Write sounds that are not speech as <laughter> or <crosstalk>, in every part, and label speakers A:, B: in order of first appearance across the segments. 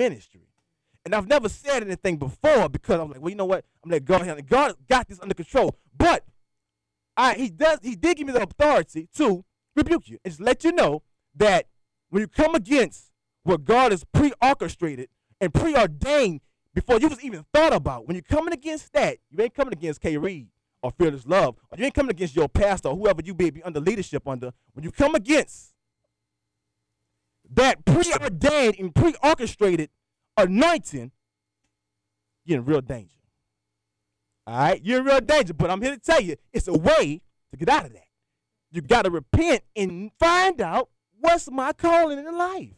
A: ministry. And I've never said anything before because I'm like, well, you know what? I'm like God. God got this under control. But I he does he did give me the authority to rebuke you and just let you know that when you come against what God has pre-orchestrated and preordained before you was even thought about, when you're coming against that, you ain't coming against K. Reed or Fearless Love, or you ain't coming against your pastor or whoever you may be under leadership under. When you come against that preordained and pre-orchestrated anointing, you're in real danger. All right, you're in real danger. But I'm here to tell you, it's a way to get out of that. You got to repent and find out what's my calling in life.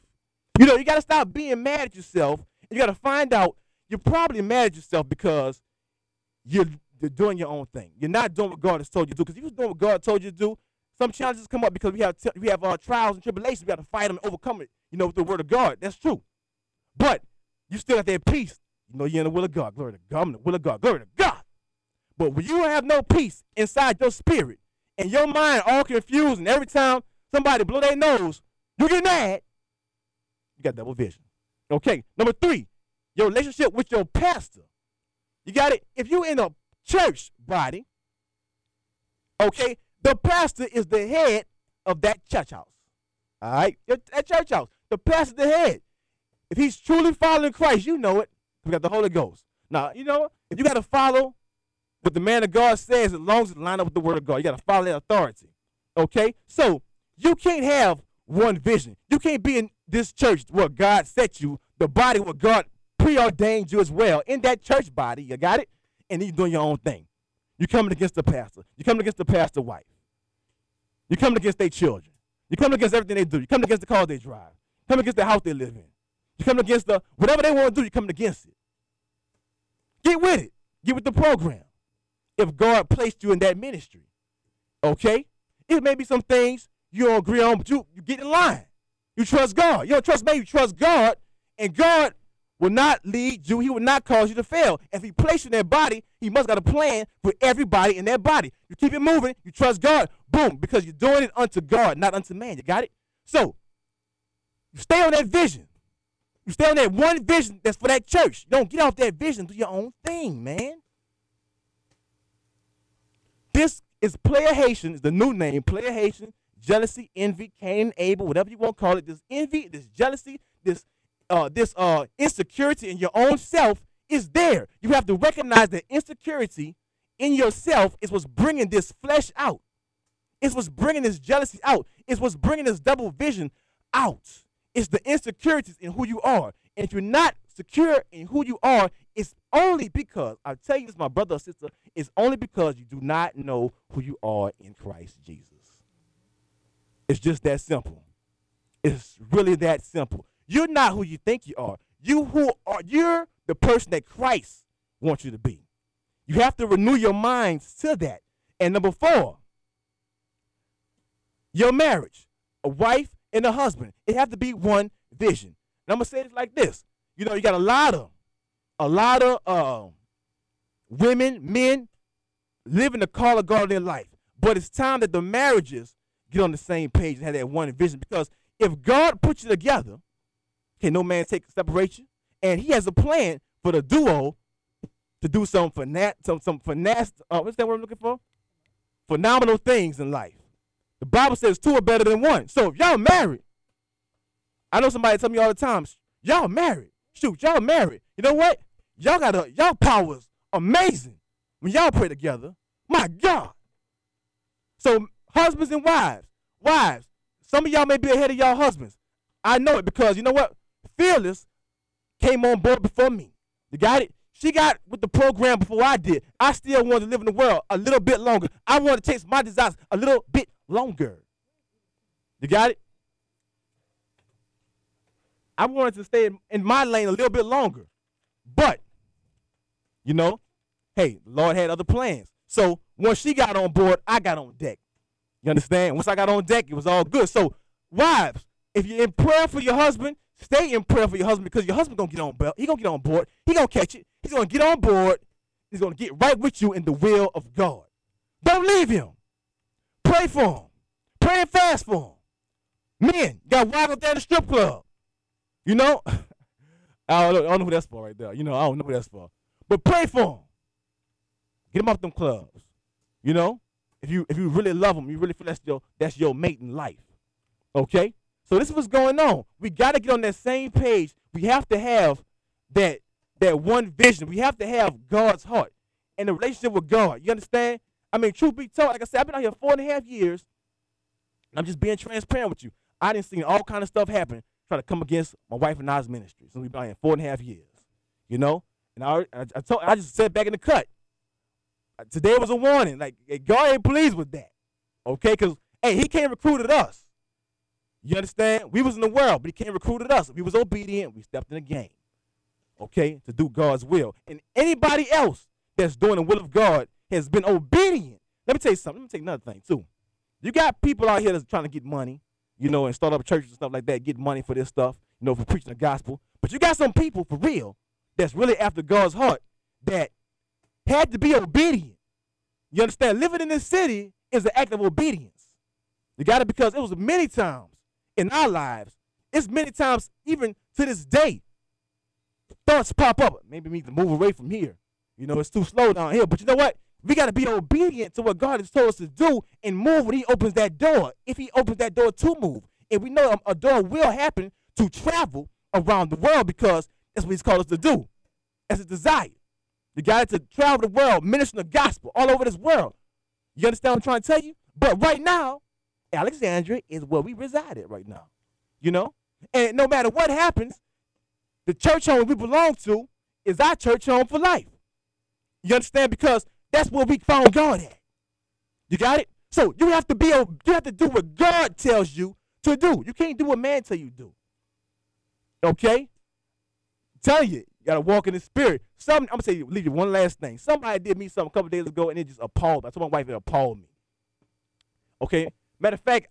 A: You know, you got to stop being mad at yourself. You got to find out you're probably mad at yourself because you're, you're doing your own thing. You're not doing what God has told you to do. Because if you was doing what God told you to do, some challenges come up because we have we have uh, trials and tribulations. We got to fight them and overcome it. You know, with the word of God. That's true. But you still got that peace. You know, you're in the will of God. Glory to God. I'm in the will of God. Glory to God. But when you have no peace inside your spirit and your mind all confused, and every time somebody blow their nose, you get mad. You got double vision. Okay. Number three, your relationship with your pastor. You got it. If you in a church body, okay, the pastor is the head of that church house. All right, that church house. The pastor, the head. If he's truly following Christ, you know it. We got the Holy Ghost. Now, you know, if you got to follow what the man of God says, as long as it line up with the word of God, you got to follow that authority. Okay, so you can't have one vision. You can't be in this church where God set you, the body where God preordained you as well. In that church body, you got it, and you're doing your own thing. You're coming against the pastor. You're coming against the pastor wife. You're coming against their children. You're coming against everything they do. You're coming against the car they drive. You're coming against the house they live in. You're coming against the whatever they want to do. You're coming against it. Get with it. Get with the program. If God placed you in that ministry, okay, it may be some things you don't agree on, but you you get in line. You trust God. You don't trust me. You trust God, and God will not lead you. He will not cause you to fail. If He placed you in that body, He must got a plan for everybody in that body. You keep it moving. You trust God. Boom, because you're doing it unto God, not unto man. You got it. So you stay on that vision. You stay on that one vision that's for that church. You don't get off that vision, do your own thing, man. This is Player Haitian, is the new name. Player Haitian, jealousy, envy, Cain, Abel, whatever you want to call it. This envy, this jealousy, this uh, this uh, insecurity in your own self is there. You have to recognize that insecurity in yourself is what's bringing this flesh out. It's what's bringing this jealousy out. It's what's bringing this double vision out. It's the insecurities in who you are. And if you're not secure in who you are, it's only because, I'll tell you this, my brother or sister, it's only because you do not know who you are in Christ Jesus. It's just that simple. It's really that simple. You're not who you think you are. You who are you're the person that Christ wants you to be. You have to renew your minds to that. And number four, your marriage, a wife and a husband. It have to be one vision. And I'm gonna say it like this. You know, you got a lot of, a lot of uh, women, men living the call of God in their life. But it's time that the marriages get on the same page and have that one vision. Because if God puts you together, can no man take separation? And He has a plan for the duo to do some finance, some some finesse. Uh, what's that word I'm looking for? Phenomenal things in life. The Bible says two are better than one. So if y'all married, I know somebody tell me all the time, y'all married. Shoot, y'all married. You know what? Y'all got a y'all powers amazing when y'all pray together. My God. So husbands and wives, wives, some of y'all may be ahead of y'all husbands. I know it because you know what? Fearless came on board before me. You got it? She got with the program before I did. I still wanted to live in the world a little bit longer. I want to chase my desires a little bit longer. You got it? I wanted to stay in my lane a little bit longer. But, you know, hey, Lord had other plans. So once she got on board, I got on deck. You understand? Once I got on deck, it was all good. So, wives, if you're in prayer for your husband, stay in prayer for your husband because your husband gonna get on board. He gonna get on board. He gonna catch it. He's gonna get on board. He's gonna get right with you in the will of God. Don't leave him. Pray for him. Pray and fast for him. Men, got there in the strip club. You know, <laughs> I don't, know, I don't know who that's for right there. You know, I don't know who that's for. But pray for him. Get him off them clubs. You know, if you if you really love him, you really feel that's your that's your mate in life. Okay. So this is what's going on. We got to get on that same page. We have to have that that one vision. We have to have God's heart and the relationship with God. You understand? I mean, truth be told, like I said, I've been out here four and a half years. I'm just being transparent with you. I didn't see all kind of stuff happen try to come against my wife and I's ministry since we've been out here four and a half years. You know? And I, I, I told, I just said back in the cut. Today was a warning. Like God ain't pleased with that. Okay? Because hey, he can't recruited us. You understand? We was in the world, but he can't recruited us. We was obedient. We stepped in the game. Okay? To do God's will. And anybody else that's doing the will of God has been obedient. Let me tell you something. Let me tell you another thing too. You got people out here that's trying to get money, you know, and start up churches and stuff like that, get money for this stuff, you know, for preaching the gospel. But you got some people for real that's really after God's heart that had to be obedient. You understand? Living in this city is an act of obedience. You got it because it was many times in our lives. It's many times, even to this day, thoughts pop up. Maybe we need to move away from here. You know, it's too slow down here. But you know what? We got to be obedient to what God has told us to do and move when He opens that door. If He opens that door to move. And we know a door will happen to travel around the world because that's what He's called us to do. That's a desire. You got to travel the world, minister the gospel all over this world. You understand what I'm trying to tell you? But right now, Alexandria is where we reside at right now. You know? And no matter what happens, the church home we belong to is our church home for life. You understand? Because that's where we found God at. You got it? So you have to be you have to do what God tells you to do. You can't do what man tell you do. Okay? Tell you, you gotta walk in the spirit. Some I'm gonna say leave you one last thing. Somebody did me something a couple days ago and it just appalled. I told my wife it appalled me. Okay? Matter of fact,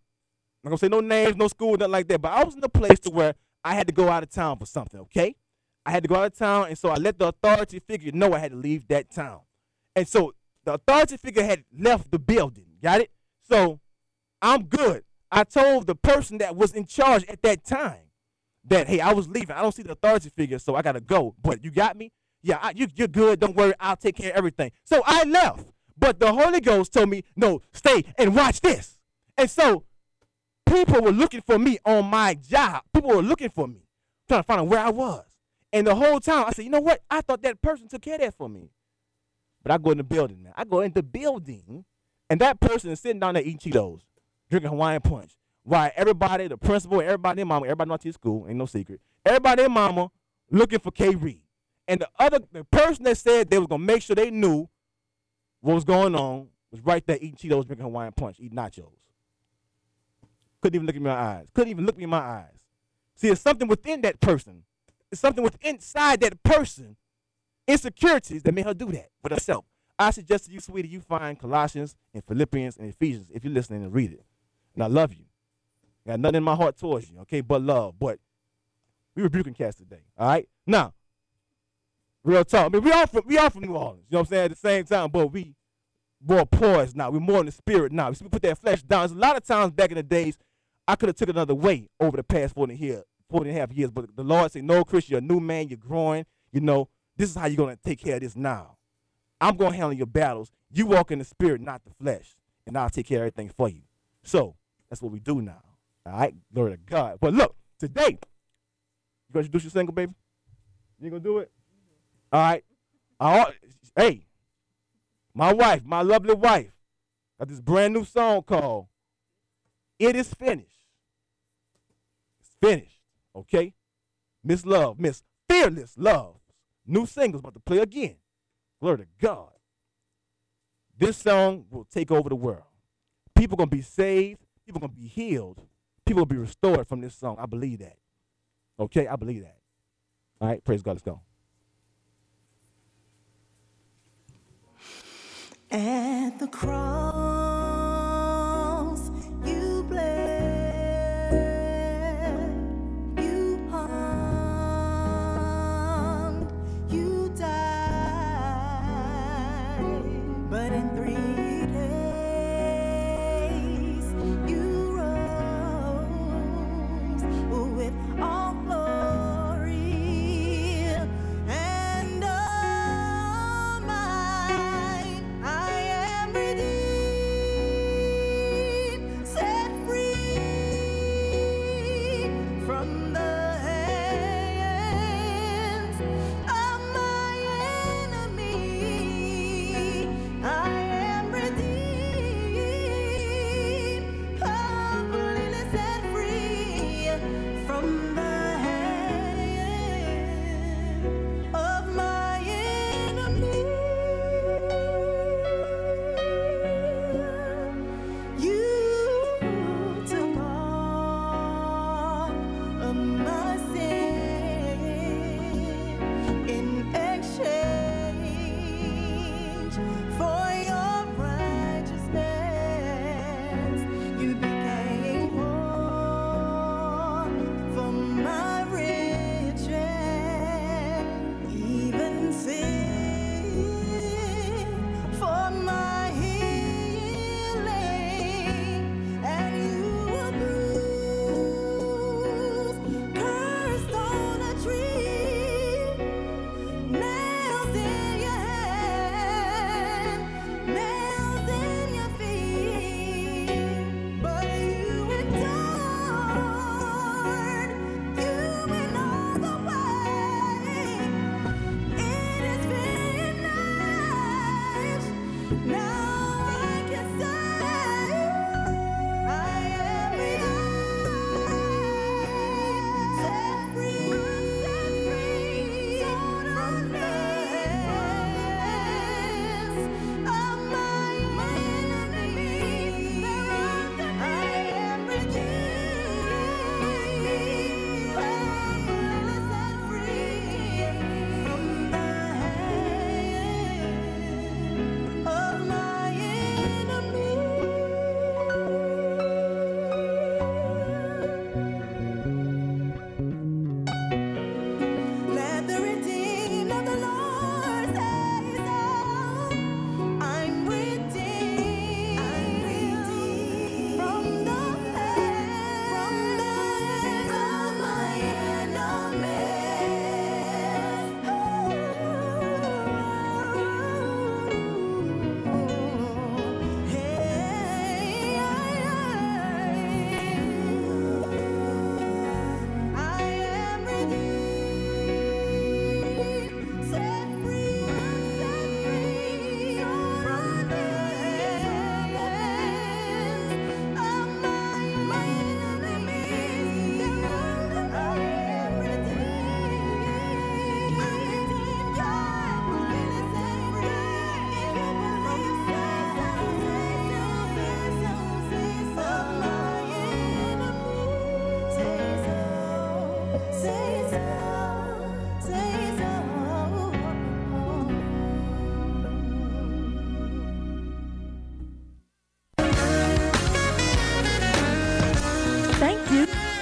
A: I'm not gonna say no names, no school, nothing like that. But I was in a place to where I had to go out of town for something, okay? I had to go out of town, and so I let the authority figure know I had to leave that town. And so the authority figure had left the building. Got it? So I'm good. I told the person that was in charge at that time that, hey, I was leaving. I don't see the authority figure, so I got to go. But you got me? Yeah, I, you, you're good. Don't worry. I'll take care of everything. So I left. But the Holy Ghost told me, no, stay and watch this. And so people were looking for me on my job. People were looking for me, trying to find out where I was. And the whole time, I said, you know what? I thought that person took care of that for me. But I go in the building man. I go in the building, and that person is sitting down there eating Cheetos, drinking Hawaiian punch. Why everybody, the principal, everybody, their mama, everybody not to school, ain't no secret. Everybody, their mama, looking for K. Reed. And the other, the person that said they was gonna make sure they knew what was going on was right there eating Cheetos, drinking Hawaiian punch, eating nachos. Couldn't even look in my eyes. Couldn't even look me in my eyes. See, it's something within that person. It's something within inside that person insecurities that made her do that with herself. I suggest to you, sweetie, you find Colossians and Philippians and Ephesians if you're listening and read it. And I love you. I got nothing in my heart towards you, okay, but love. But we rebuking cats today, all right? Now, real talk. I mean, we all from we are from New Orleans, you know what I'm saying? At the same time, but we more poised now. We're more in the spirit now. We put that flesh down. There's a lot of times back in the days, I could have took another way over the past 40 years, 40 and a half years. But the Lord said, no, Chris, you're a new man. You're growing. You know, this is how you're going to take care of this now. I'm going to handle your battles. You walk in the spirit, not the flesh, and I'll take care of everything for you. So that's what we do now. All right, glory to God. But look, today, you going to introduce your single, baby? You going to do it? All right. All, hey, my wife, my lovely wife, got this brand new song called It Is Finished. It's finished, okay? Miss Love, Miss Fearless Love. New singles about to play again. Glory to God. This song will take over the world. People gonna be saved. People gonna be healed. People will be restored from this song. I believe that. Okay, I believe that. All right, praise God. Let's go.
B: At the cross.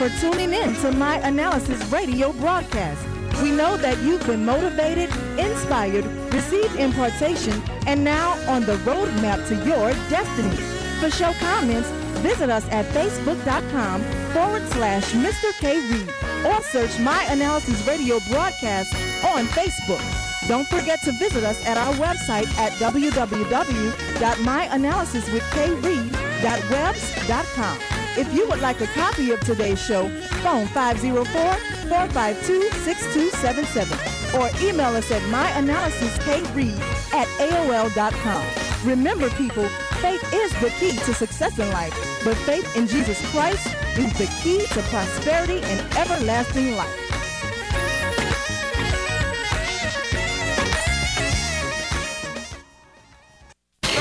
B: For tuning in to My Analysis radio broadcast. We know that you've been motivated, inspired, received impartation, and now on the roadmap to your destiny. For show comments, visit us at facebook.com forward slash Mr. K. Reed or search My Analysis Radio broadcast on Facebook. Don't forget to visit us at our website at www.myanalysiswithkreed.webs.com. If you would like a copy of today's show, phone 504-452-6277 or email us at myanalysiskreed at AOL.com. Remember, people, faith is the key to success in life, but faith in Jesus Christ is the key to prosperity and everlasting life.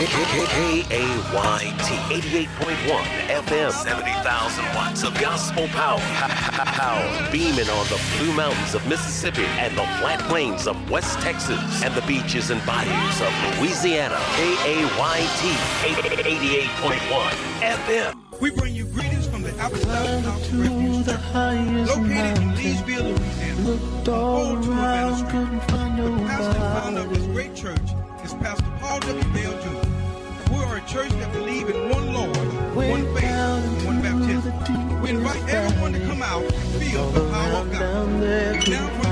C: K-A-Y-T 88.1 FM 70,000 watts of gospel power. Power beaming on the blue mountains of Mississippi and the flat plains of West Texas and the beaches and bayous of Louisiana. K-A-Y-T 88.1 FM.
D: We bring you greetings from the Apostolic House Refuge Church, located in Leesville, Louisiana. The whole tour ministry. The pastor and founder of this great church is Pastor Paul W church that believe in one Lord,
E: one faith, one baptism. We invite everyone to come
D: out and feel the power of
E: God. Now